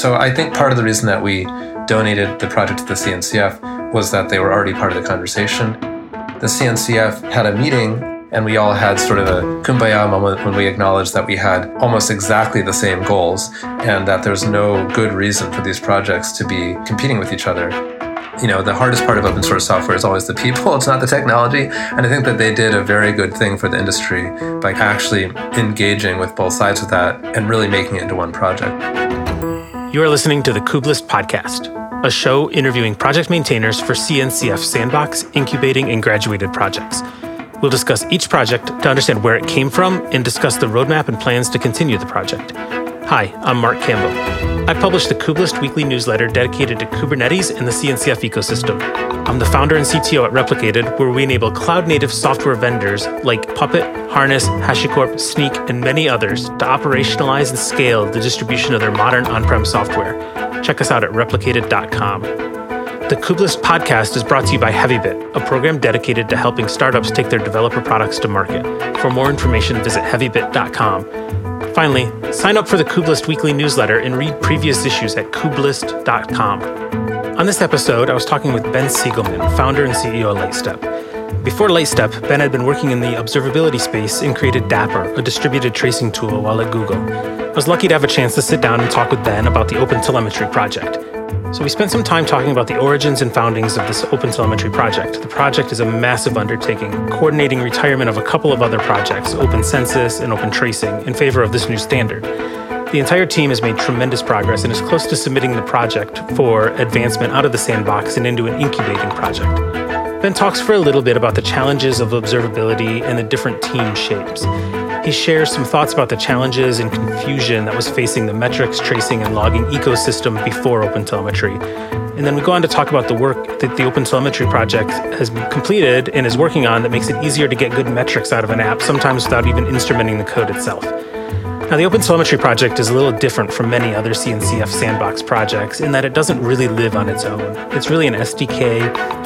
So I think part of the reason that we donated the project to the CNCF was that they were already part of the conversation. The CNCF had a meeting and we all had sort of a kumbaya moment when we acknowledged that we had almost exactly the same goals and that there's no good reason for these projects to be competing with each other. You know, the hardest part of open source software is always the people, it's not the technology. And I think that they did a very good thing for the industry by actually engaging with both sides of that and really making it into one project. You are listening to the Kubelist Podcast, a show interviewing project maintainers for CNCF Sandbox, incubating, and graduated projects. We'll discuss each project to understand where it came from and discuss the roadmap and plans to continue the project. Hi, I'm Marc Campbell. I publish the Kubelist weekly newsletter dedicated to Kubernetes and the CNCF ecosystem. I'm the founder and CTO at Replicated, where we enable cloud native software vendors like Puppet, Harness, HashiCorp, Snyk, and many others to operationalize and scale the distribution of their modern on prem software. Check us out at replicated.com. The Kubelist podcast is brought to you by HeavyBit, a program dedicated to helping startups take their developer products to market. For more information, visit heavybit.com. Finally, sign up for the Kubelist weekly newsletter and read previous issues at kubelist.com. On this episode, I was talking with Ben Sigelman, founder and CEO of Lightstep. Before Lightstep, Ben had been working in the observability space and created Dapper, a distributed tracing tool, while at Google. I was lucky to have a chance to sit down and talk with Ben about the OpenTelemetry project. So, we spent some time talking about the origins and foundings of this Open OpenTelemetry project. The project is a massive undertaking, coordinating retirement of a couple of other projects, Open Census and Open Tracing, in favor of this new standard. The entire team has made tremendous progress and is close to submitting the project for advancement out of the sandbox and into an incubating project. Ben talks for a little bit about the challenges of observability and the different team shapes. He shares some thoughts about the challenges and confusion that was facing the metrics, tracing, and logging ecosystem before OpenTelemetry. And then we go on to talk about the work that the OpenTelemetry project has completed and is working on that makes it easier to get good metrics out of an app, sometimes without even instrumenting the code itself. Now, the OpenTelemetry project is a little different from many other CNCF sandbox projects in that it doesn't really live on its own. It's really an SDK,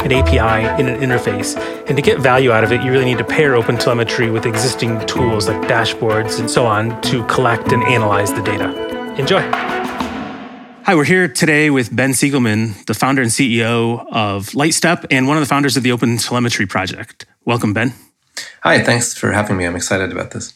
an API, and an interface. And to get value out of it, you really need to pair OpenTelemetry with existing tools like dashboards and so on to collect and analyze the data. Enjoy. Hi, we're here today with Ben Sigelman, the founder and CEO of Lightstep and one of the founders of the OpenTelemetry project. Welcome, Ben. Hi, thanks for having me. I'm excited about this.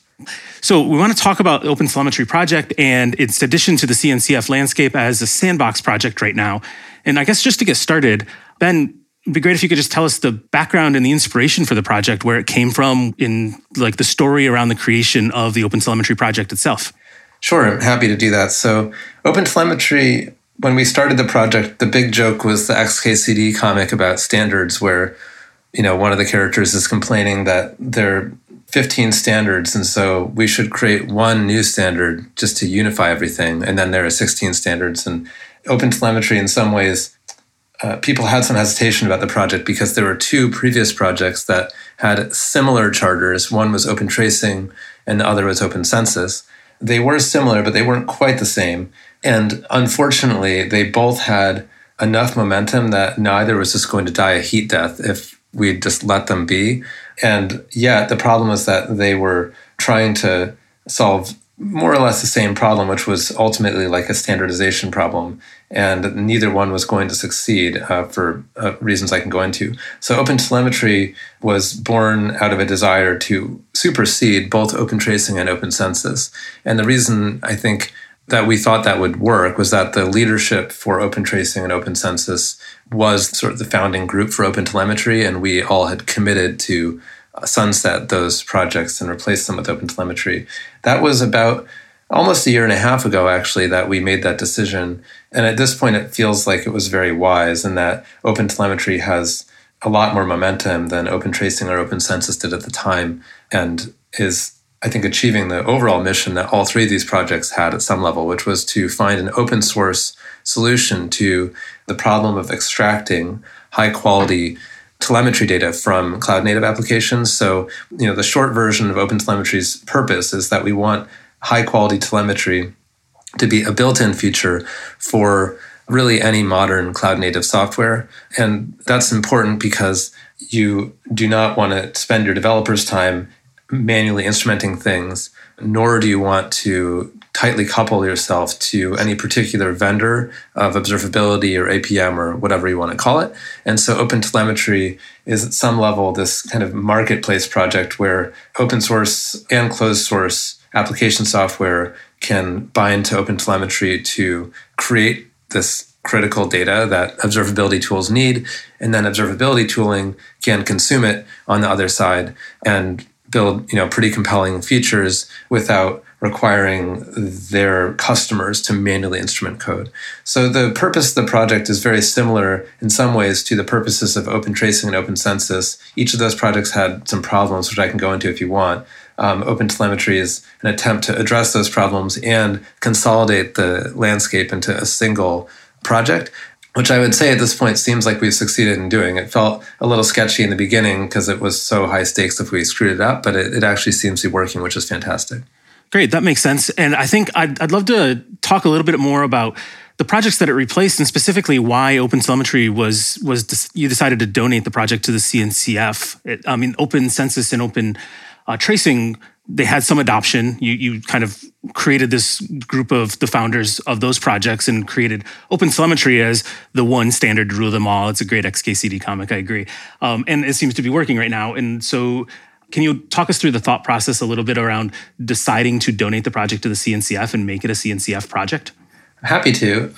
So we want to talk about Open Telemetry Project and its addition to the CNCF landscape as a sandbox project right now. And I guess just to get started, Ben, it'd be great if you could just tell us the background and the inspiration for the project, where it came from, in like the story around the creation of the Open Telemetry project itself. Sure, I'm happy to do that. So Open Telemetry, when we started the project, the big joke was the XKCD comic about standards, where you know one of the characters is complaining that they're 15 standards and so we should create one new standard just to unify everything and then there are 16 standards. And open telemetry in some ways uh, people had some hesitation about the project because there were two previous projects that had similar charters. One was open tracing and the other was open census. They were similar but they weren't quite the same. And unfortunately they both had enough momentum that neither was just going to die a heat death if we just let them be and yet the problem was that they were trying to solve more or less the same problem, which was ultimately like a standardization problem. And neither one was going to succeed uh, for uh, reasons I can go into. So, OpenTelemetry was born out of a desire to supersede both Open Tracing and Open Census. And the reason I think that we thought that would work was that the leadership for Open Tracing and Open Census was sort of the founding group for Open Telemetry, and we all had committed to uh, sunset those projects and replace them with Open Telemetry. That was about almost a year and a half ago, actually, that we made that decision. And at this point, it feels like it was very wise, and that Open Telemetry has a lot more momentum than Open Tracing or Open Census did at the time, and is I think, achieving the overall mission that all three of these projects had at some level, which was to find an open source solution to the problem of extracting high quality telemetry data from cloud native applications. So, you know, the short version of OpenTelemetry's purpose is that we want high quality telemetry to be a built in feature for really any modern cloud native software. And that's important because you do not want to spend your developers' time manually instrumenting things, nor do you want to tightly couple yourself to any particular vendor of observability or APM or whatever you want to call it. And so OpenTelemetry is at some level this kind of marketplace project where open source and closed source application software can bind to OpenTelemetry to create this critical data that observability tools need. And then observability tooling can consume it on the other side and build you know pretty compelling features without requiring their customers to manually instrument code. So the purpose of the project is very similar in some ways to the purposes of Open Tracing and Open Census. Each of those projects had some problems, which I can go into if you want. Um, Open Telemetry is an attempt to address those problems and consolidate the landscape into a single project which I would say at this point seems like we've succeeded in doing. It felt a little sketchy in the beginning because it was so high stakes if we screwed it up, but it, it actually seems to be working, which is fantastic. Great, that makes sense. And I think I'd, I'd love to talk a little bit more about the projects that it replaced, and specifically why OpenTelemetry was was you decided to donate the project to the CNCF. It, I mean, Open Census and Open uh, Tracing they had some adoption. You you kind of created this group of the founders of those projects and created OpenTelemetry as the one standard to rule them all. It's a great XKCD comic, I agree, um, and it seems to be working right now. And so can you talk us through the thought process a little bit around deciding to donate the project to the CNCF and make it a CNCF project? Happy to.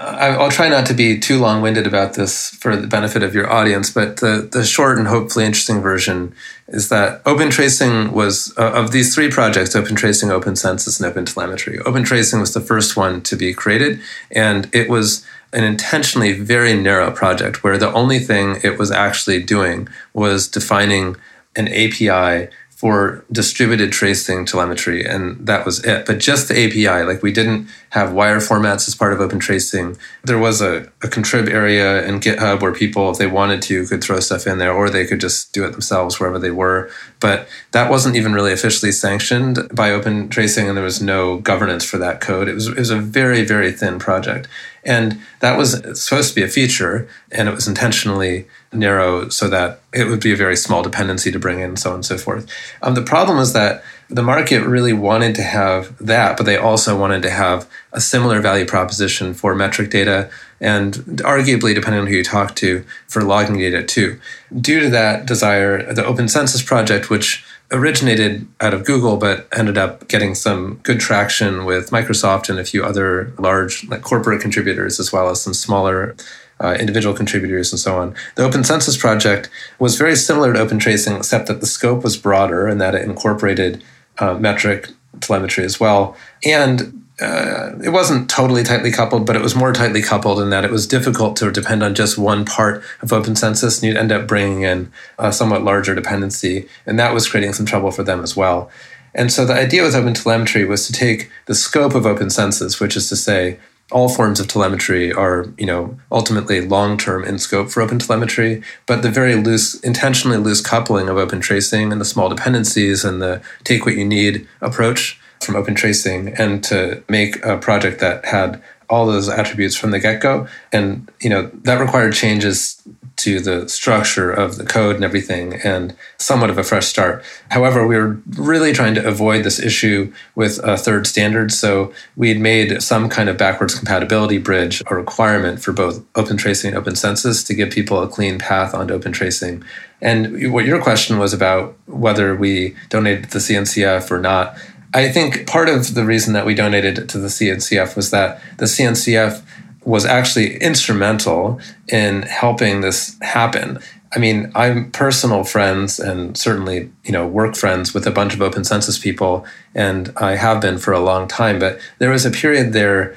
I'll try not to be too long winded about this for the benefit of your audience, but the, the short and hopefully interesting version is that Open Tracing was, uh, of these three projects, Open Tracing, Open Census, and Open Telemetry, Open Tracing was the first one to be created, and it was an intentionally very narrow project where the only thing it was actually doing was defining an API for distributed tracing telemetry, and that was it. But just the API, like we didn't have wire formats as part of Open Tracing. There was a, a contrib area in GitHub where people, if they wanted to, could throw stuff in there, or they could just do it themselves wherever they were. But that wasn't even really officially sanctioned by Open Tracing, and there was no governance for that code. It was, it was a very, very thin project. And that was supposed to be a feature, and it was intentionally narrow so that it would be a very small dependency to bring in, so on and so forth. Um, the problem is that the market really wanted to have that, but they also wanted to have a similar value proposition for metric data and arguably, depending on who you talk to, for logging data too. Due to that desire, the Open Census project, which originated out of Google but ended up getting some good traction with Microsoft and a few other large like corporate contributors as well as some smaller uh, individual contributors and so on. The Open Census project was very similar to Open Tracing, except that the scope was broader and that it incorporated uh, metric telemetry as well. And uh, it wasn't totally tightly coupled, but it was more tightly coupled in that it was difficult to depend on just one part of Open Census, and you'd end up bringing in a somewhat larger dependency, and that was creating some trouble for them as well. And so the idea with Open Telemetry was to take the scope of Open Census, which is to say all forms of telemetry are, you know, ultimately long-term in scope for open telemetry, but the very loose, intentionally loose coupling of open tracing and the small dependencies and the take what you need approach from open tracing and to make a project that had all those attributes from the get-go. And you know that required changes to the structure of the code and everything and somewhat of a fresh start. However we were really trying to avoid this issue with a third standard. So we had made some kind of backwards compatibility bridge a requirement for both open tracing and open census to give people a clean path onto open tracing. And what your question was about whether we donated to the cncf or not I think part of the reason that we donated to the CNCF was that the CNCF was actually instrumental in helping this happen. I mean, I'm personal friends and certainly, you know, work friends with a bunch of open census people, and I have been for a long time. But there was a period there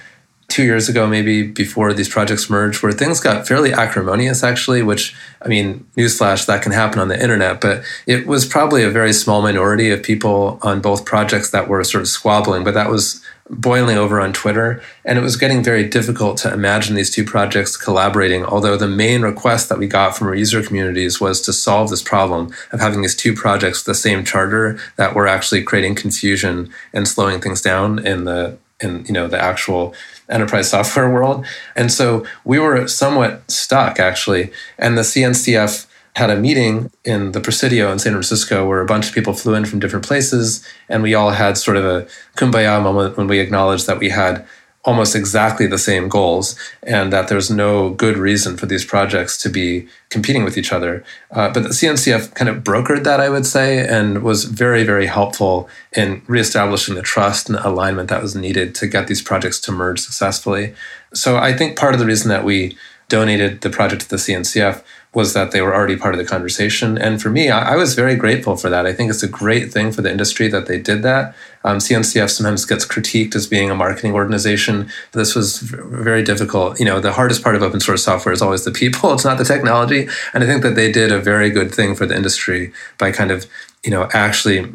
two years ago, maybe before these projects merged, where things got fairly acrimonious, actually, which, I mean, newsflash, that can happen on the internet, but it was probably a very small minority of people on both projects that were sort of squabbling, but that was boiling over on Twitter. And it was getting very difficult to imagine these two projects collaborating, although the main request that we got from our user communities was to solve this problem of having these two projects with the same charter that were actually creating confusion and slowing things down in the in you know the actual enterprise software world. And so we were somewhat stuck actually. And the CNCF had a meeting in the Presidio in San Francisco where a bunch of people flew in from different places. And we all had sort of a kumbaya moment when we acknowledged that we had almost exactly the same goals and that there's no good reason for these projects to be competing with each other. Uh, but the CNCF kind of brokered that, I would say, and was very, very helpful in reestablishing the trust and alignment that was needed to get these projects to merge successfully. So I think part of the reason that we donated the project to the CNCF was that they were already part of the conversation. And for me, I, I, was very grateful for that. I think it's a great thing for the industry that they did that. Um, CNCF sometimes gets critiqued as being a marketing organization. This was very difficult. You know, the hardest part of open source software is always the people, it's not the technology. And I think that they did a very good thing for the industry by kind of, you know, actually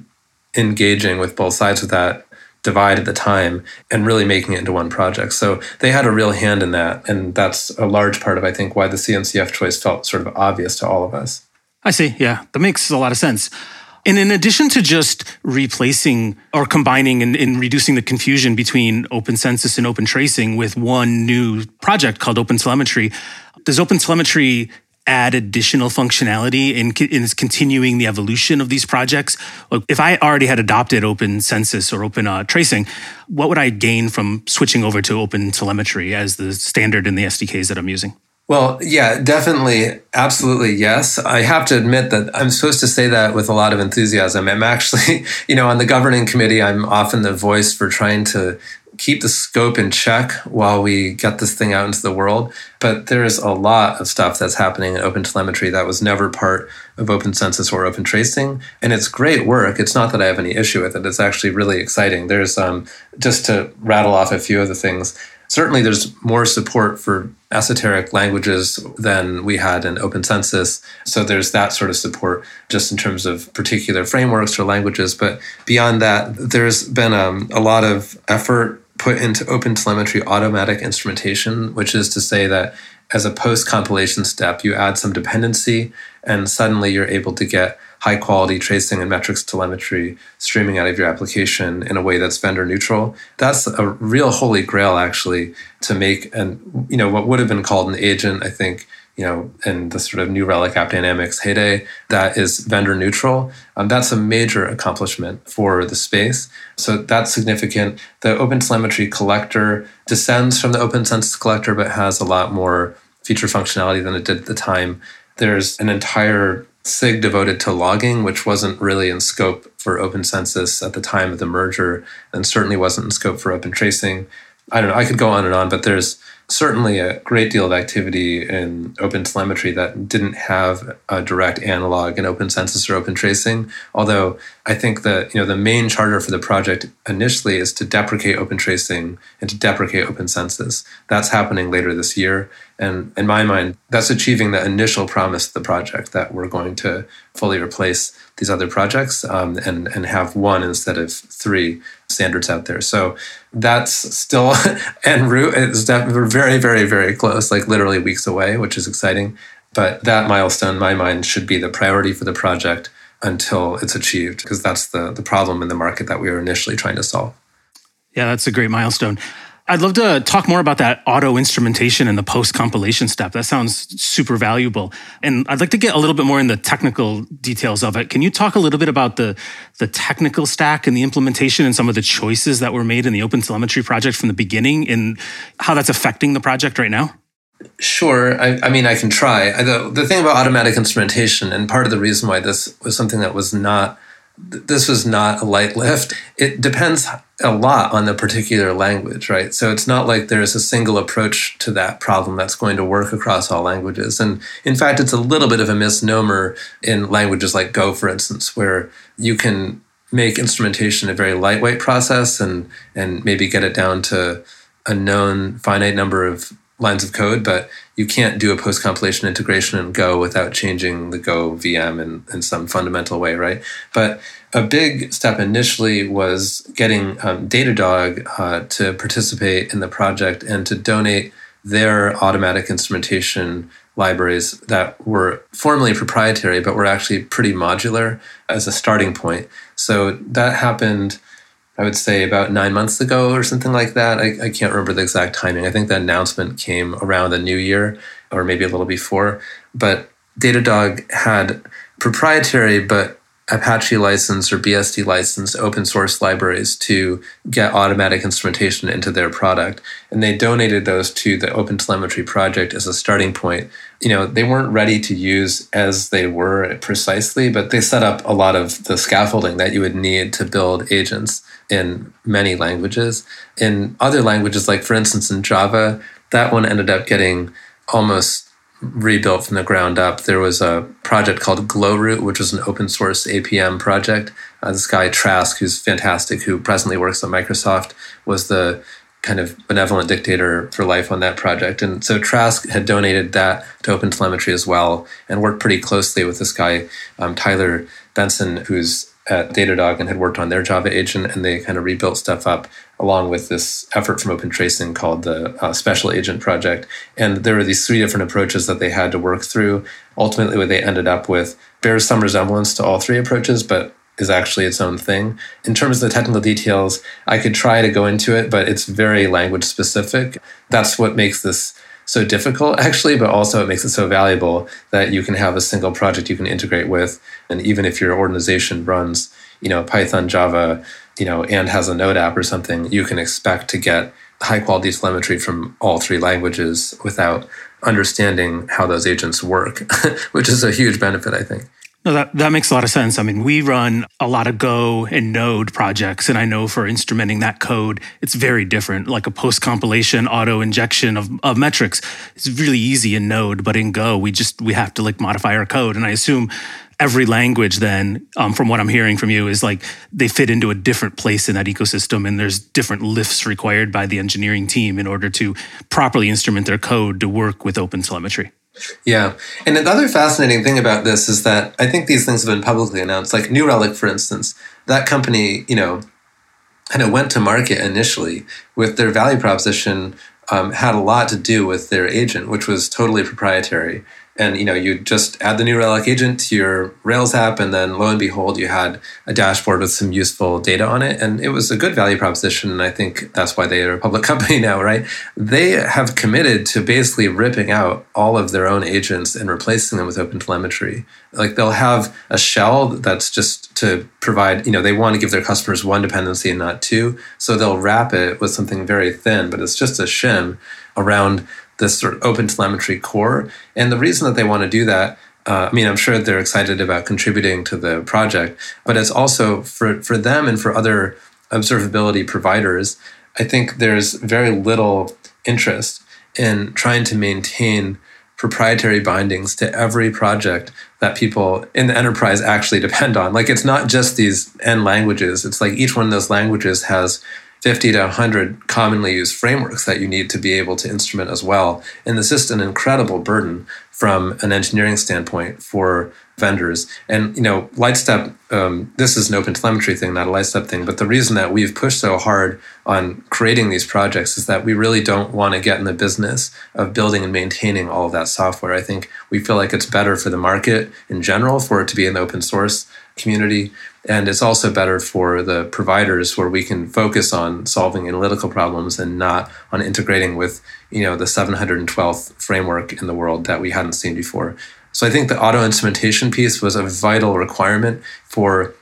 engaging with both sides of that divide at the time and really making it into one project. So they had a real hand in that. And that's a large part of, I think, why the CNCF choice felt sort of obvious to all of us. I see. Yeah, that makes a lot of sense. And in addition to just replacing or combining and, and, reducing the confusion between open census and open tracing with one new project called open telemetry, does open telemetry add additional functionality in, in continuing the evolution of these projects? If I already had adopted Open Census or Open uh, Tracing, what would I gain from switching over to Open Telemetry as the standard in the SDKs that I'm using? Well, yeah, definitely. Absolutely, yes. I have to admit that I'm supposed to say that with a lot of enthusiasm. I'm actually, you know, on the governing committee, I'm often the voice for trying to keep the scope in check while we get this thing out into the world. But there is a lot of stuff that's happening in open telemetry that was never part of open census or open tracing. And it's great work. It's not that I have any issue with it. It's actually really exciting. There's um, just to rattle off a few of the things certainly there's more support for esoteric languages than we had in open census. So there's that sort of support just in terms of particular frameworks or languages. But beyond that there's been um, a lot of effort put into open telemetry automatic instrumentation which is to say that as a post compilation step you add some dependency and suddenly you're able to get high quality tracing and metrics telemetry streaming out of your application in a way that's vendor neutral. That's a real holy grail actually to make and you know what would have been called an agent, I think, you know, in the sort of new relic app dynamics heyday that is vendor neutral. Um, that's a major accomplishment for the space. So that's significant. The OpenTelemetry collector descends from the Open Census collector, but has a lot more feature functionality than it did at the time. There's an entire SIG devoted to logging, which wasn't really in scope for Open Census at the time of the merger, and certainly wasn't in scope for Open Tracing. I don't know, I could go on and on, but there's certainly a great deal of activity in open telemetry that didn't have a direct analog in open census or open tracing. Although i think that you know the main charter for the project initially is to deprecate open tracing and to deprecate open census. That's happening later this year and in my mind that's achieving the initial promise of the project that we're going to fully replace these other projects um, and and have one instead of three standards out there. So that's still en route. It's we're very, very, very close, like literally weeks away, which is exciting. But that milestone, in my mind, should be the priority for the project until it's achieved, because that's the the problem in the market that we were initially trying to solve. Yeah, that's a great milestone. I'd love to talk more about that auto instrumentation and the post compilation step. That sounds super valuable. And I'd like to get a little bit more in the technical details of it. Can you talk a little bit about the, the technical stack and the implementation and some of the choices that were made in the Open Telemetry project from the beginning and how that's affecting the project right now? Sure. I, I mean, I can try. The, the thing about automatic instrumentation, and part of the reason why this was something that was not this was not a light lift. It depends a lot on the particular language, right? So it's not like there's a single approach to that problem that's going to work across all languages. And in fact, it's a little bit of a misnomer in languages like Go, for instance, where you can make instrumentation a very lightweight process and and maybe get it down to a known finite number of lines of code, but you can't do a post compilation integration in Go without changing the Go VM in, in some fundamental way, right? But a big step initially was getting um, Datadog uh, to participate in the project and to donate their automatic instrumentation libraries that were formerly proprietary, but were actually pretty modular as a starting point. So that happened I would say about nine months ago or something like that. I, I, can't remember the exact timing. I think the announcement came around the new year or maybe a little before. But Datadog had proprietary but Apache license or BSD license open source libraries to get automatic instrumentation into their product. And they donated those to the Open Telemetry project as a starting point. You know, they weren't ready to use as they were precisely, but they set up a lot of the scaffolding that you would need to build agents in many languages. In other languages, like for instance in Java, that one ended up getting almost rebuilt from the ground up. There was a project called GlowRoot, which was an open source APM project. Uh, this guy Trask, who's fantastic, who presently works at Microsoft, was the kind of benevolent dictator for life on that project. And so Trask had donated that to Open Telemetry as well, and worked pretty closely with this guy um, Tyler Benson, who's at Datadog and had worked on their Java agent, and they kind of rebuilt stuff up along with this effort from Open Tracing called the uh, Special Agent Project. And there were these three different approaches that they had to work through. Ultimately, what they ended up with bears some resemblance to all three approaches, but is actually its own thing. In terms of the technical details, I could try to go into it, but it's very language specific. That's what makes this so difficult actually but also it makes it so valuable that you can have a single project you can integrate with and even if your organization runs you know python java you know and has a node app or something you can expect to get high quality telemetry from all three languages without understanding how those agents work which is a huge benefit i think no, that, that makes a lot of sense. I mean, we run a lot of Go and Node projects, and I know for instrumenting that code, it's very different. Like a post compilation auto injection of, of metrics, it's really easy in Node, but in Go, we just we have to like modify our code. And I assume every language, then, um, from what I'm hearing from you, is like they fit into a different place in that ecosystem, and there's different lifts required by the engineering team in order to properly instrument their code to work with open telemetry. Yeah. And another fascinating thing about this is that I think these things have been publicly announced. Like New Relic, for instance, that company, you know, kind of went to market initially with their value proposition um, had a lot to do with their agent, which was totally proprietary and you know you just add the new relic agent to your rails app and then lo and behold you had a dashboard with some useful data on it and it was a good value proposition and i think that's why they are a public company now right? They have committed to basically ripping out all of their own agents and replacing them with open telemetry. Like they'll have a shell that's just to provide you know they want to give their customers one dependency and not two so they'll wrap it with something very thin but it's just a shim around this sort of open telemetry core. And the reason that they want to do that, uh, I mean, I'm sure they're excited about contributing to the project, but it's also for, for them and for other observability providers, I think there's very little interest in trying to maintain proprietary bindings to every project that people in the enterprise actually depend on. Like it's not just these N languages, it's like each one of those languages has 50 to 100 commonly used frameworks that you need to be able to instrument as well. And it's just an incredible burden from an engineering standpoint for vendors. And you know, Lightstep, um, this is an open telemetry thing, not a Lightstep thing. But the reason that we've pushed so hard on creating these projects is that we really don't want to get in the business of building and maintaining all of that software. I think we feel like it's better for the market in general for it to be an open source community and it's also better for the providers where we can focus on solving analytical problems and not on integrating with, you know, the 712th framework in the world that we hadn't seen before. So I think the auto instrumentation piece was a vital requirement for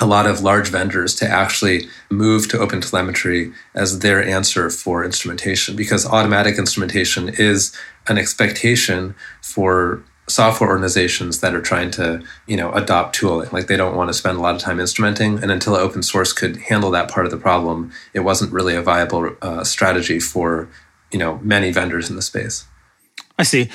a lot of large vendors to actually move to open telemetry as their answer for instrumentation because automatic instrumentation is an expectation for software organizations that are trying to you know adopt tooling like they don't want to spend a lot of time instrumenting and until open source could handle that part of the problem it wasn't really a viable uh, strategy for you know many vendors in the space i see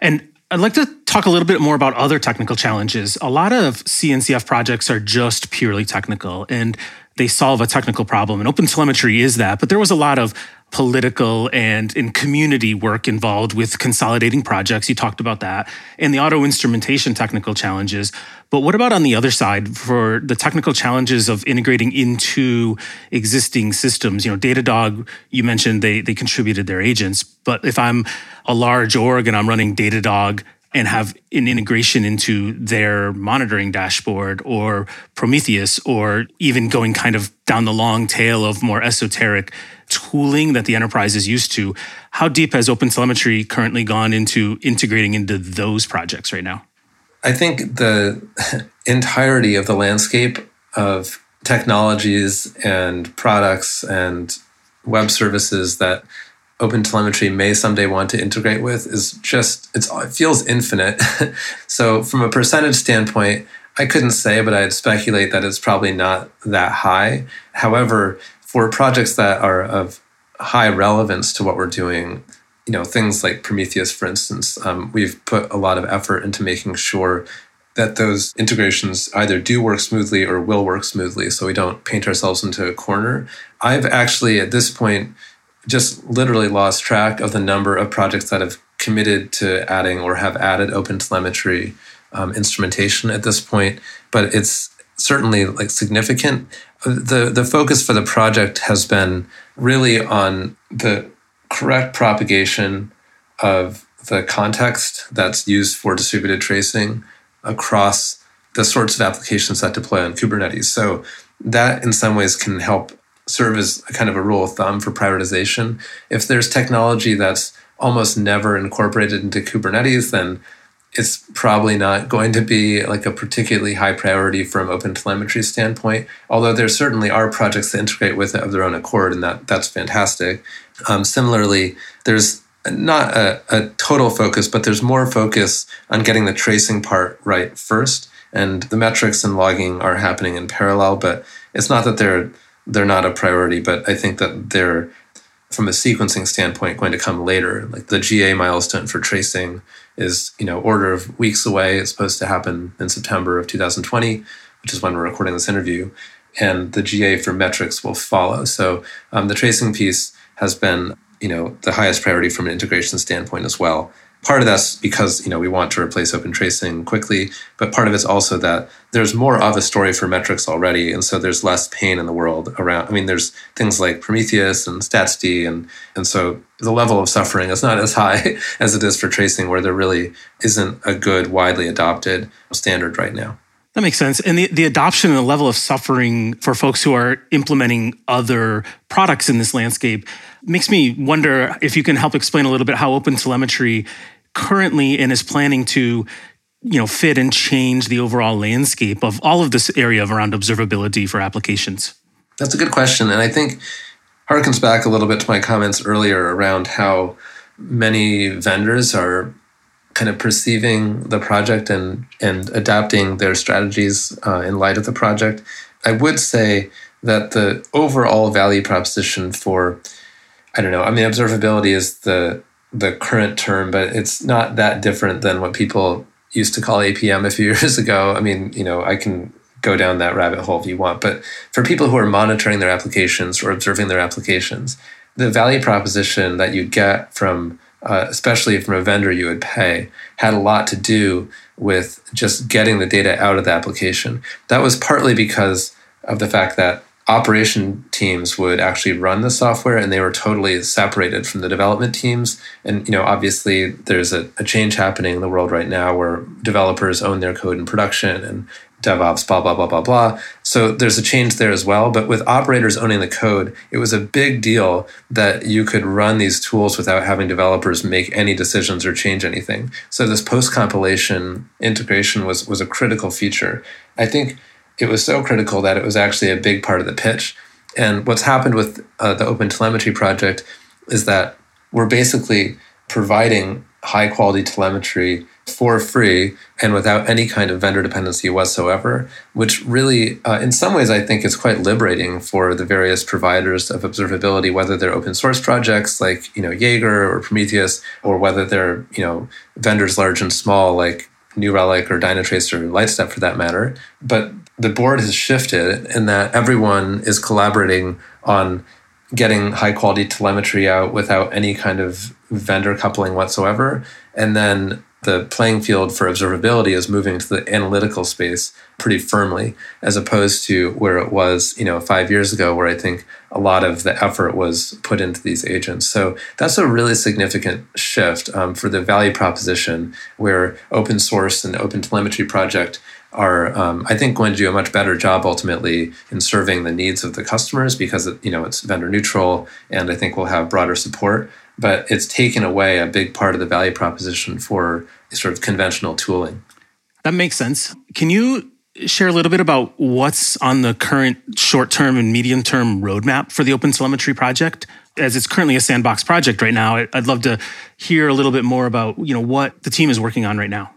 and I'd like to talk a little bit more about other technical challenges. A lot of CNCF projects are just purely technical and they solve a technical problem. And open telemetry is that. But there was a lot of political and in community work involved with consolidating projects. You talked about that and the auto instrumentation technical challenges. But what about on the other side for the technical challenges of integrating into existing systems? You know, Datadog, you mentioned they they contributed their agents, but if I'm a large org and I'm running Datadog and have an integration into their monitoring dashboard or Prometheus, or even going kind of down the long tail of more esoteric tooling that the enterprise is used to. How deep has OpenTelemetry currently gone into integrating into those projects right now? I think the entirety of the landscape of technologies and products and web services that OpenTelemetry may someday want to integrate with is just it's it feels infinite. so from a percentage standpoint, I couldn't say, but I'd speculate that it's probably not that high. However, for projects that are of high relevance to what we're doing, you know, things like Prometheus, for instance, um, we've put a lot of effort into making sure that those integrations either do work smoothly or will work smoothly so we don't paint ourselves into a corner. I've actually, at this point, just literally lost track of the number of projects that have committed to adding or have added open telemetry um, instrumentation at this point, but it's certainly like significant. The the focus for the project has been really on the correct propagation of the context that's used for distributed tracing across the sorts of applications that deploy on Kubernetes. So that in some ways can help serve as a kind of a rule of thumb for prioritization. If there's technology that's almost never incorporated into Kubernetes, then it's probably not going to be like a particularly high priority from open telemetry standpoint. Although there certainly are projects that integrate with it of their own accord, and that that's fantastic. Um, similarly, there's not a, a total focus, but there's more focus on getting the tracing part right first. And the metrics and logging are happening in parallel, but it's not that they're they're not a priority, but I think that they're from a sequencing standpoint going to come later. Like the GA milestone for tracing is, you know, order of weeks away. It's supposed to happen in September of 2020, which is when we're recording this interview. And the GA for metrics will follow. So um, the tracing piece has been, you know, the highest priority from an integration standpoint as well part of that's because you know we want to replace open tracing quickly but part of it's also that there's more of a story for metrics already and so there's less pain in the world around i mean there's things like prometheus and statsd and and so the level of suffering is not as high as it is for tracing where there really isn't a good widely adopted standard right now that makes sense. And the, the adoption and the level of suffering for folks who are implementing other products in this landscape makes me wonder if you can help explain a little bit how open telemetry currently and is planning to you know fit and change the overall landscape of all of this area of around observability for applications? That's a good question and i think harkens back a little bit to my comments earlier around how many vendors are kind of perceiving the project and and adapting their strategies uh, in light of the project. I would say that the overall value proposition for i don't know i mean observability is the the current term, but it's not that different than what people used to call APM a few years ago. I mean, you know, I can go down that rabbit hole if you want, but for people who are monitoring their applications or observing their applications, the value proposition that you get from, uh, especially from a vendor you would pay, had a lot to do with just getting the data out of the application. That was partly because of the fact that operation teams would actually run the software and they were totally separated from the development teams. And you know obviously there's a, a, change happening in the world right now where developers own their code in production and devops blah blah blah blah blah. So there's a change there as well. But with operators owning the code it was a big deal that you could run these tools without having developers make any decisions or change anything. So this post compilation integration was was a critical feature. I think it was so critical that it was actually a big part of the pitch. And what's happened with uh, the Open Telemetry project is that we're basically providing high quality telemetry for free and without any kind of vendor dependency whatsoever, which really, uh, in some ways, I think is quite liberating for the various providers of observability, whether they're open source projects like you know Jaeger or Prometheus, or whether they're you know vendors large and small like New Relic or Dynatrace or Lightstep for that matter. But the board has shifted in that everyone is collaborating on getting high quality telemetry out without any kind of vendor coupling whatsoever. And then the playing field for observability is moving to the analytical space pretty firmly, as opposed to where it was, you know, five years ago, where I think a lot of the effort was put into these agents. So that's a really significant shift um, for the value proposition, where open source and open telemetry project are, um, I think, going to do a much better job ultimately in serving the needs of the customers because you know it's vendor neutral, and I think we'll have broader support. But it's taken away a big part of the value proposition for sort of conventional tooling. That makes sense. Can you share a little bit about what's on the current short term and medium term roadmap for the Open Telemetry project? As it's currently a sandbox project right now, I'd love to hear a little bit more about you know what the team is working on right now.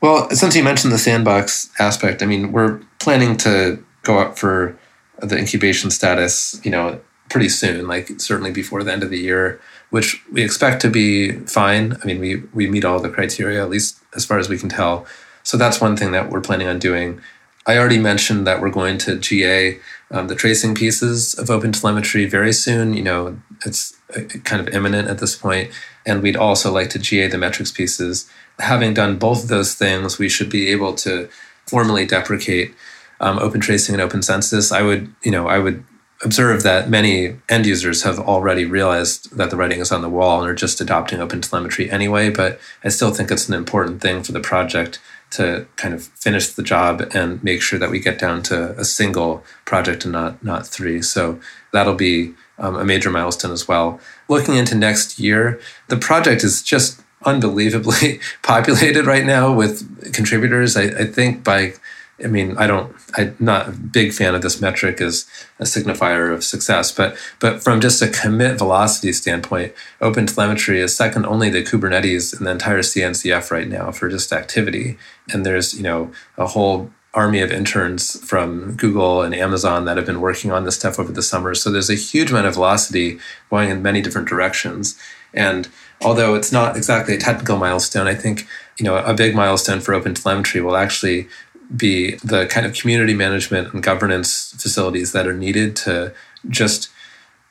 Well, since you mentioned the sandbox aspect, I mean, we're planning to go up for the incubation status, you know, pretty soon, like certainly before the end of the year, which we expect to be fine. I mean, we we meet all the criteria, at least as far as we can tell. So that's one thing that we're planning on doing. I already mentioned that we're going to GA um, the tracing pieces of open telemetry very soon. You know, it's uh, kind of imminent at this point. point, and we'd also like to GA the metrics pieces. Having done both of those things, we should be able to formally deprecate um, open tracing and open census. I would, you know, I would observe that many end users have already realized that the writing is on the wall and are just adopting open telemetry anyway. But I still think it's an important thing for the project to kind of finish the job and make sure that we get down to a single project and not not three. So that'll be um, a major milestone as well. Looking into next year, the project is just unbelievably populated right now with contributors. I, I think by I mean, I don't, I'm not a big fan of this metric as a signifier of success, but but from just a commit velocity standpoint, Open Telemetry is second only to Kubernetes in the entire CNCF right now for just activity. And there's you know a whole army of interns from Google and Amazon that have been working on this stuff over the summer. So there's a huge amount of velocity going in many different directions. And although it's not exactly a technical milestone, I think you know a big milestone for Open Telemetry will actually be the kind of community management and governance facilities that are needed to just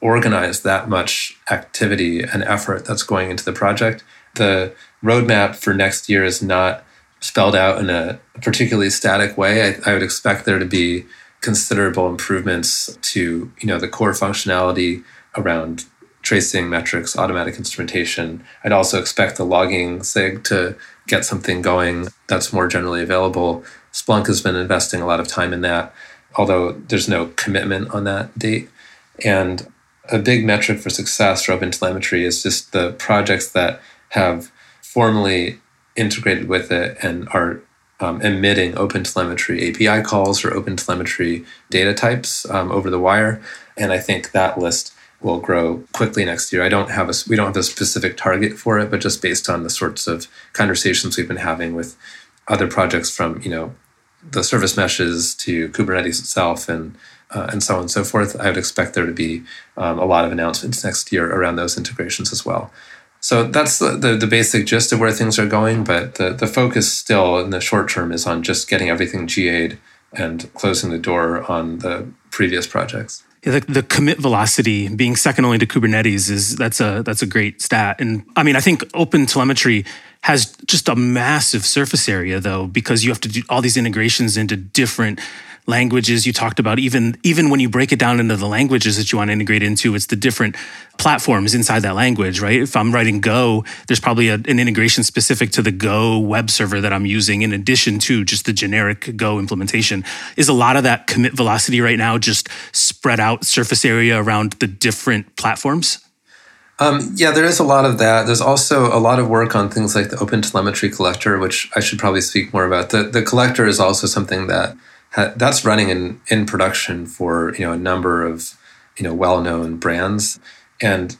organize that much activity and effort that's going into the project. The roadmap for next year is not spelled out in a particularly static way. I, I would expect there to be considerable improvements to you know the core functionality around tracing metrics, automatic instrumentation. I'd also expect the logging SIG to get something going that's more generally available. Splunk has been investing a lot of time in that, although there's no commitment on that date. And a big metric for success for OpenTelemetry is just the projects that have formally integrated with it and are um, emitting OpenTelemetry API calls or OpenTelemetry data types um, over the wire. And I think that list will grow quickly next year. I don't have a we don't have a specific target for it, but just based on the sorts of conversations we've been having with other projects from you know the service meshes to Kubernetes itself and uh, and so on and so forth. I would expect there to be um, a lot of announcements next year around those integrations as well. So that's the, the, the basic gist of where things are going, but the, the focus still in the short term is on just getting everything GA'd and closing the door on the previous projects. Yeah, the, the commit velocity being second only to Kubernetes is that's a that's a great stat. And I mean, I think open telemetry has just a massive surface area though, because you have to do all these integrations into different languages. You talked about even even when you break it down into the languages that you want to integrate into it's the different platforms inside that language right? If i'm writing go there's probably a, an integration specific to the go web server that i'm using in addition to just the generic go implementation. Is a lot of that commit velocity right now just spread out surface area around the different platforms um, yeah, there is a lot of that. There's also a lot of work on things like the Open Telemetry Collector, which I should probably speak more about. The, the collector is also something that ha- that's running in, in production for you know a number of you know well-known brands, and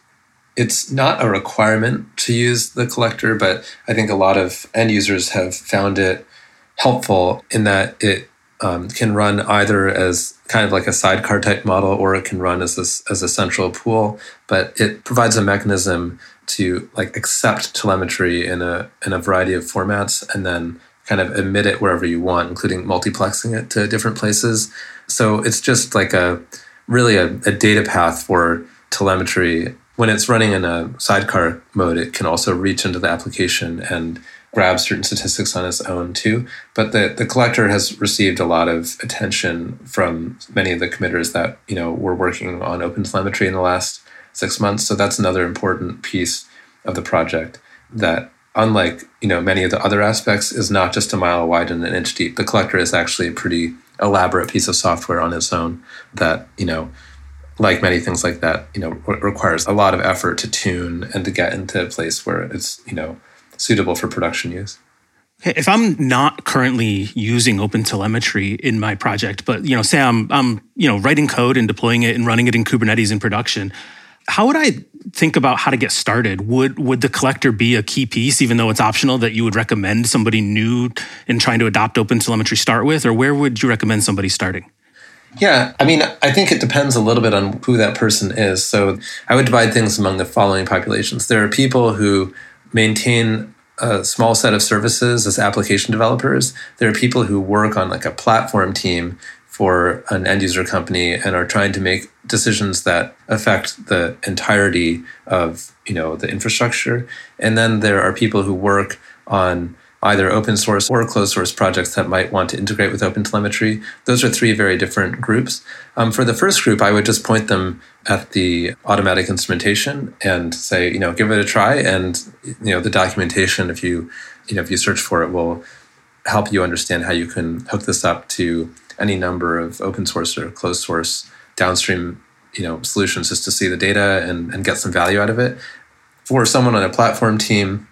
it's not a requirement to use the collector, but I think a lot of end users have found it helpful in that it um, can run either as kind of like a sidecar type model or it can run as as a central pool. But it provides a mechanism to like accept telemetry in a in a variety of formats and then kind of emit it wherever you want including multiplexing it to different places. So it's just like a really a, a data path for telemetry when it's running in a sidecar mode it can also reach into the application and grab certain statistics on its own too. But the, the collector has received a lot of attention from many of the committers that, you know, were working on open telemetry in the last six months. So that's another important piece of the project that unlike you know many of the other aspects, is not just a mile wide and an inch deep. The collector is actually a pretty elaborate piece of software on its own that you know like many things like that, you know, requires a lot of effort to tune and to get into a place where it's, you know, suitable for production use. If I'm not currently using open telemetry in my project, but you know, say I'm I'm you know writing code and deploying it and running it in Kubernetes in production, how would I think about how to get started? Would would the collector be a key piece, even though it's optional, that you would recommend somebody new in trying to adopt open telemetry start with, or where would you recommend somebody starting? Yeah, I mean, I think it depends a little bit on who that person is. So I would divide things among the following populations. There are people who maintain a small set of services as application developers. There are people who work on like a platform team for an end user company and are trying to make decisions that affect the entirety of you know the infrastructure. And then there are people who work on either open source or closed source projects that might want to integrate with OpenTelemetry. Those are three very different groups. Um, for the first group, I would just point them at the automatic instrumentation and say, you know, give it a try. And you know, the documentation, if you you know if you search for it, will help you understand how you can hook this up to any number of open source or closed source downstream you know solutions just to see the data and, and get some value out of it. For someone on a platform team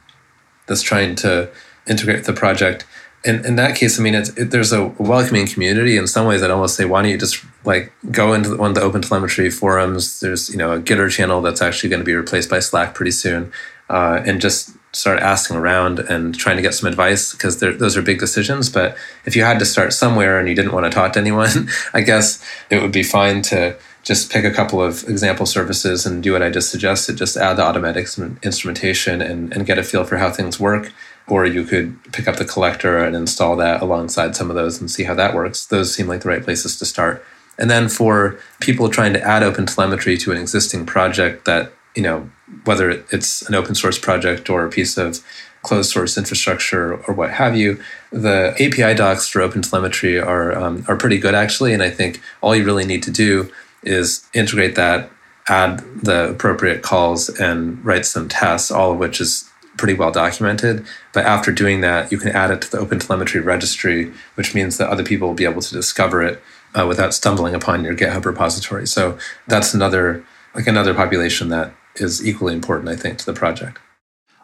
that's trying to integrate the project. In, in that case, I mean, it's, it, there's a welcoming community. In some ways, I'd almost say, why don't you just like go into one of the open telemetry forums? There's, you know, a Gitter channel that's actually going to be replaced by Slack pretty soon. Uh, and just start asking around and trying to get some advice because those are big decisions. But if you had to start somewhere and you didn't want to talk to anyone, I guess it would be fine to just pick a couple of example services and do what I just suggested. Just add the automatic instrumentation and, and get a feel for how things work or you could pick up the collector and install that alongside some of those and see how that works. Those seem like the right places to start. And then for people trying to add open telemetry to an existing project that, you know, whether it's an open source project or a piece of closed source infrastructure or what have you, the API docs for open telemetry are, um, are pretty good actually. And I think all you really need to do is integrate that, add the appropriate calls, and write some tests, all of which is pretty well documented. But after doing that, you can add it to the Open Telemetry registry, which means that other people will be able to discover it uh, without stumbling upon your GitHub repository. So that's another like another population that is equally important, I think, to the project.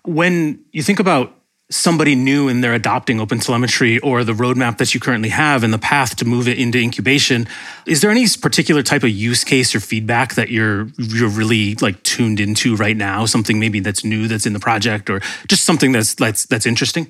When you think about somebody new and they're adopting OpenTelemetry or the roadmap that you currently have and the path to move it into incubation, is there any particular type of use case or feedback that you're you're really like tuned into right now? Something maybe that's new that's in the project, or just something that's that's that's interesting?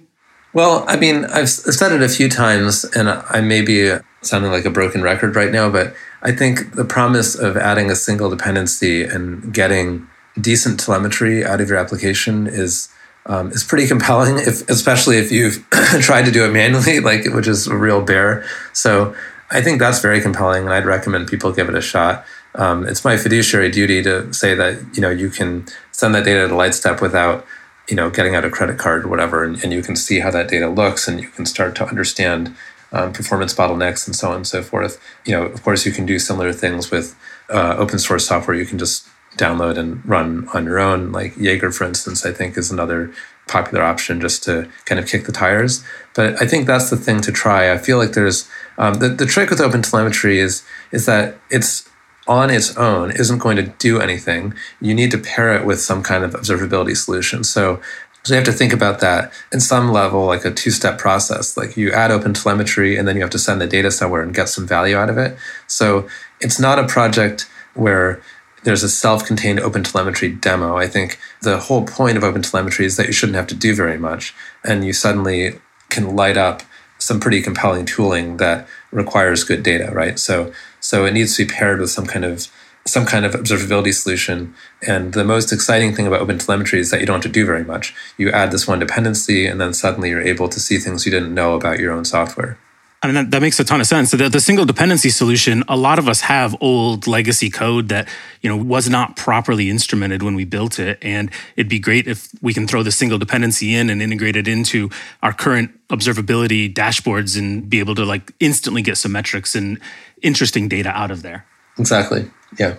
Well, I mean, I've said it a few times, and I may be sounding like a broken record right now, but I think the promise of adding a single dependency and getting decent telemetry out of your application is um, is pretty compelling, if, especially if you've tried to do it manually, like which is a real bear. So I think that's very compelling, and I'd recommend people give it a shot. Um, it's my fiduciary duty to say that you know you can send that data to Lightstep without you know getting out a credit card or whatever, and, and you can see how that data looks, and you can start to understand um, performance bottlenecks and so on and so forth. You know, of course, you can do similar things with uh, open source software. You can just download and run on your own. Like Jaeger, for instance, I think is another popular option just to kind of kick the tires. But I think that's the thing to try. I feel like there's um, the, the trick with open telemetry is is that it's on its own isn't going to do anything. You need to pair it with some kind of observability solution. So so you have to think about that in some level, like a two-step process. Like you add open telemetry and then you have to send the data somewhere and get some value out of it. So it's not a project where there's a self-contained OpenTelemetry demo. I think the whole point of OpenTelemetry is that you shouldn't have to do very much, and you suddenly can light up some pretty compelling tooling that requires good data, right? So, so it needs to be paired with some kind of some kind of observability solution. And the most exciting thing about OpenTelemetry is that you don't have to do very much. You add this one dependency, and then suddenly you're able to see things you didn't know about your own software. I mean, that, that makes a ton of sense. The, the single dependency solution, a lot of us have old legacy code that, you know, was not properly instrumented when we built it. And it'd be great if we can throw the single dependency in and integrate it into our current observability dashboards and be able to like instantly get some metrics and interesting data out of there. Exactly. Yeah.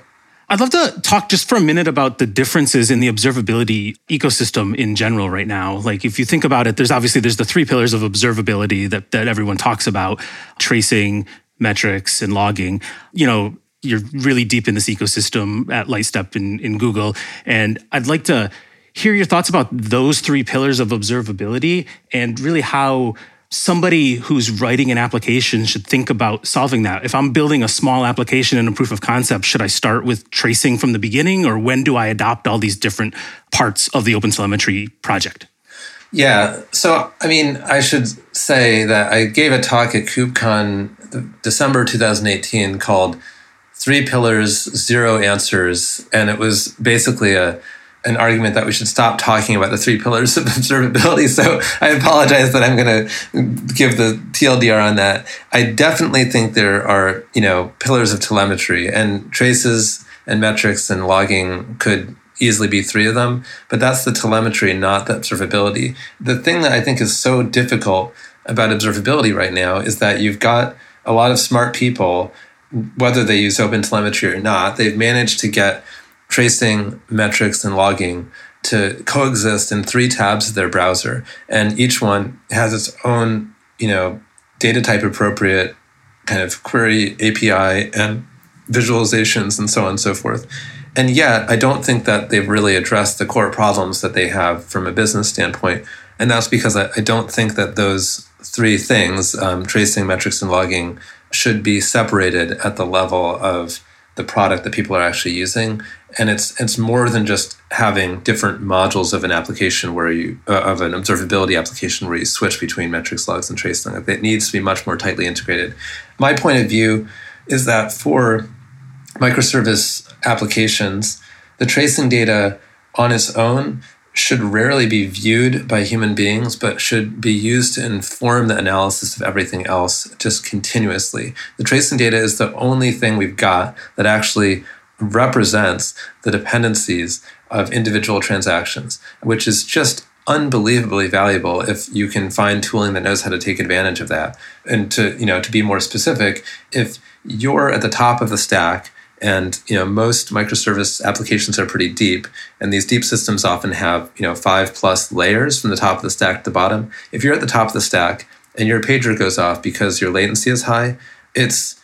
I'd love to talk just for a minute about the differences in the observability ecosystem in general right now. Like if you think about it, there's obviously there's the three pillars of observability that, that everyone talks about, tracing, metrics, and logging. You know, you're really deep in this ecosystem at Lightstep in, in Google. And I'd like to hear your thoughts about those three pillars of observability and really how somebody who's writing an application should think about solving that. If I'm building a small application and a proof of concept, should I start with tracing from the beginning or when do I adopt all these different parts of the OpenTelemetry project? Yeah. So, I mean, I should say that I gave a talk at KubeCon December 2018 called Three Pillars, Zero Answers. And it was basically a an argument that we should stop talking about the three pillars of observability. So I apologize that I'm going to give the TLDR on that. I definitely think there are, you know, pillars of telemetry and traces and metrics and logging could easily be three of them, but that's the telemetry, not the observability. The thing that I think is so difficult about observability right now is that you've got a lot of smart people, whether they use open telemetry or not, they've managed to get tracing, metrics, and logging to coexist in three tabs of their browser. And each one has its own, you know, data type appropriate kind of query API and visualizations and so on and so forth. And yet, I don't think that they've really addressed the core problems that they have from a business standpoint. And that's because I, I don't think that those three things, um, tracing, metrics, and logging, should be separated at the level of the product that people are actually using and it's it's more than just having different modules of an application where you uh, of an observability application where you switch between metrics logs and tracing it needs to be much more tightly integrated my point of view is that for microservice applications the tracing data on its own should rarely be viewed by human beings, but should be used to inform the analysis of everything else just continuously. The tracing data is the only thing we've got that actually represents the dependencies of individual transactions, which is just unbelievably valuable if you can find tooling that knows how to take advantage of that. And to, you know, to be more specific, if you're at the top of the stack and you know most microservice applications are pretty deep and these deep systems often have you know five plus layers from the top of the stack to the bottom if you're at the top of the stack and your pager goes off because your latency is high it's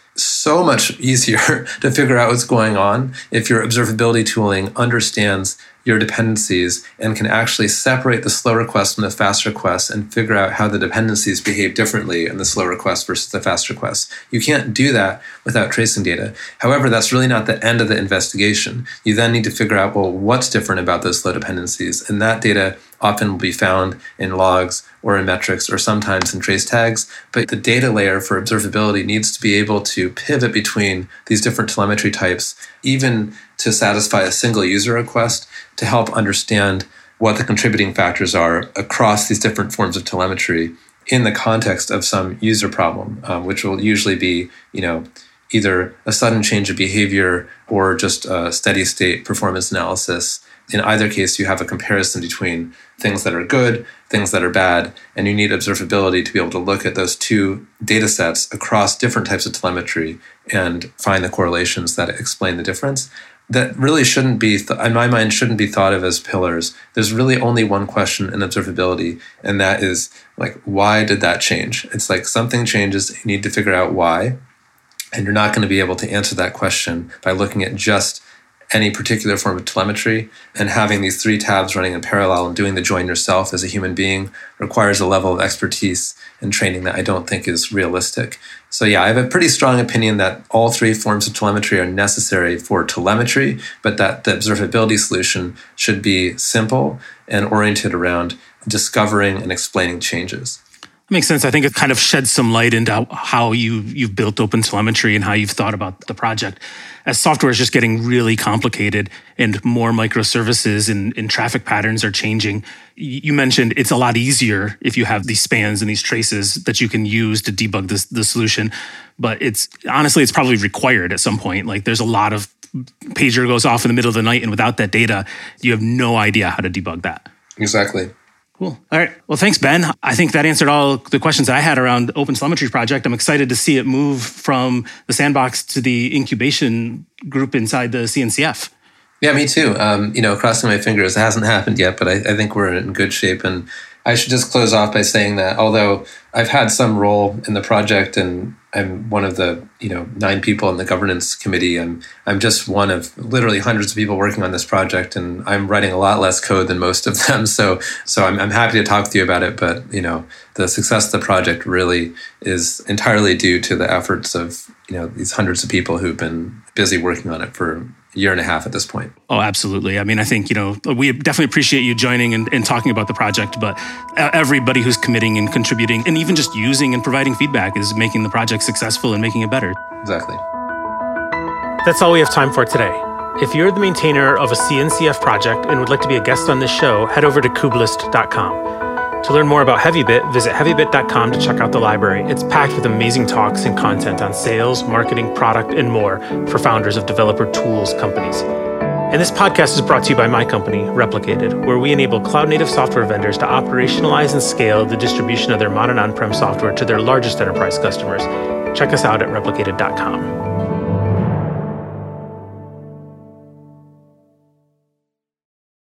so much easier to figure out what's going on if your observability tooling understands your dependencies and can actually separate the slow requests from the fast requests and figure out how the dependencies behave differently in the slow requests versus the fast requests. You can't do that without tracing data. However, that's really not the end of the investigation. You then need to figure out, well, what's different about those slow dependencies? And that data often will be found in logs or in metrics or sometimes in trace tags. But the data layer for observability needs to be able to pivot between these different telemetry types, even to satisfy a single user request to help understand what the contributing factors are across these different forms of telemetry in the context of some user problem, um, which will usually be, you know, either a sudden change of behavior or just a steady state performance analysis. In either case, you have a comparison between things that are good, things that are bad, and you need observability to be able to look at those two data sets across different types of telemetry and find the correlations that explain the difference that really shouldn't be, th- in my mind, shouldn't be thought of as pillars. There's really only one question in observability, and that is like, why did that change? It's like something changes, you need to figure out why. And you're not going to be able to answer that question by looking at just any particular form of telemetry. And having these three tabs running in parallel and doing the join yourself as a human being requires a level of expertise and training that I don't think is realistic. So, yeah, I have a pretty strong opinion that all three forms of telemetry are necessary for telemetry, but that the observability solution should be simple and oriented around discovering and explaining changes. Makes sense. I think it kind of sheds some light into how you you've built open telemetry and how you've thought about the project. As software is just getting really complicated and more microservices and, and traffic patterns are changing. You mentioned it's a lot easier if you have these spans and these traces that you can use to debug this the solution. But it's honestly it's probably required at some point. Like there's a lot of pager goes off in the middle of the night and without that data, you have no idea how to debug that. Exactly. Cool. All right. Well, thanks, Ben. I think that answered all the questions that I had around Open Telemetry project. I'm excited to see it move from the sandbox to the incubation group inside the CNCF. Yeah, me too. Um, you know, crossing my fingers, it hasn't happened yet, but I, I think we're in good shape. And I should just close off by saying that although I've had some role in the project and I'm one of the you know nine people in the governance committee. I'm I'm just one of literally hundreds of people working on this project, and I'm writing a lot less code than most of them. So so I'm, I'm happy to talk to you about it. But you know the success of the project really is entirely due to the efforts of you know these hundreds of people who've been busy working on it for year and a half at this point. Oh, absolutely. I mean, I think, you know, we definitely appreciate you joining and, and, talking about the project, but everybody who's committing and contributing and even just using and providing feedback is making the project successful and making it better. Exactly. That's all we have time for today. If you're the maintainer of a CNCF project and would like to be a guest on this show, head over to kubelist.com. To learn more about HeavyBit, visit heavybit.com to check out the library. It's packed with amazing talks and content on sales, marketing, product, and more for founders of developer tools companies. And this podcast is brought to you by my company, Replicated, where we enable cloud native software vendors to operationalize and scale the distribution of their modern on prem software to their largest enterprise customers. Check us out at replicated.com.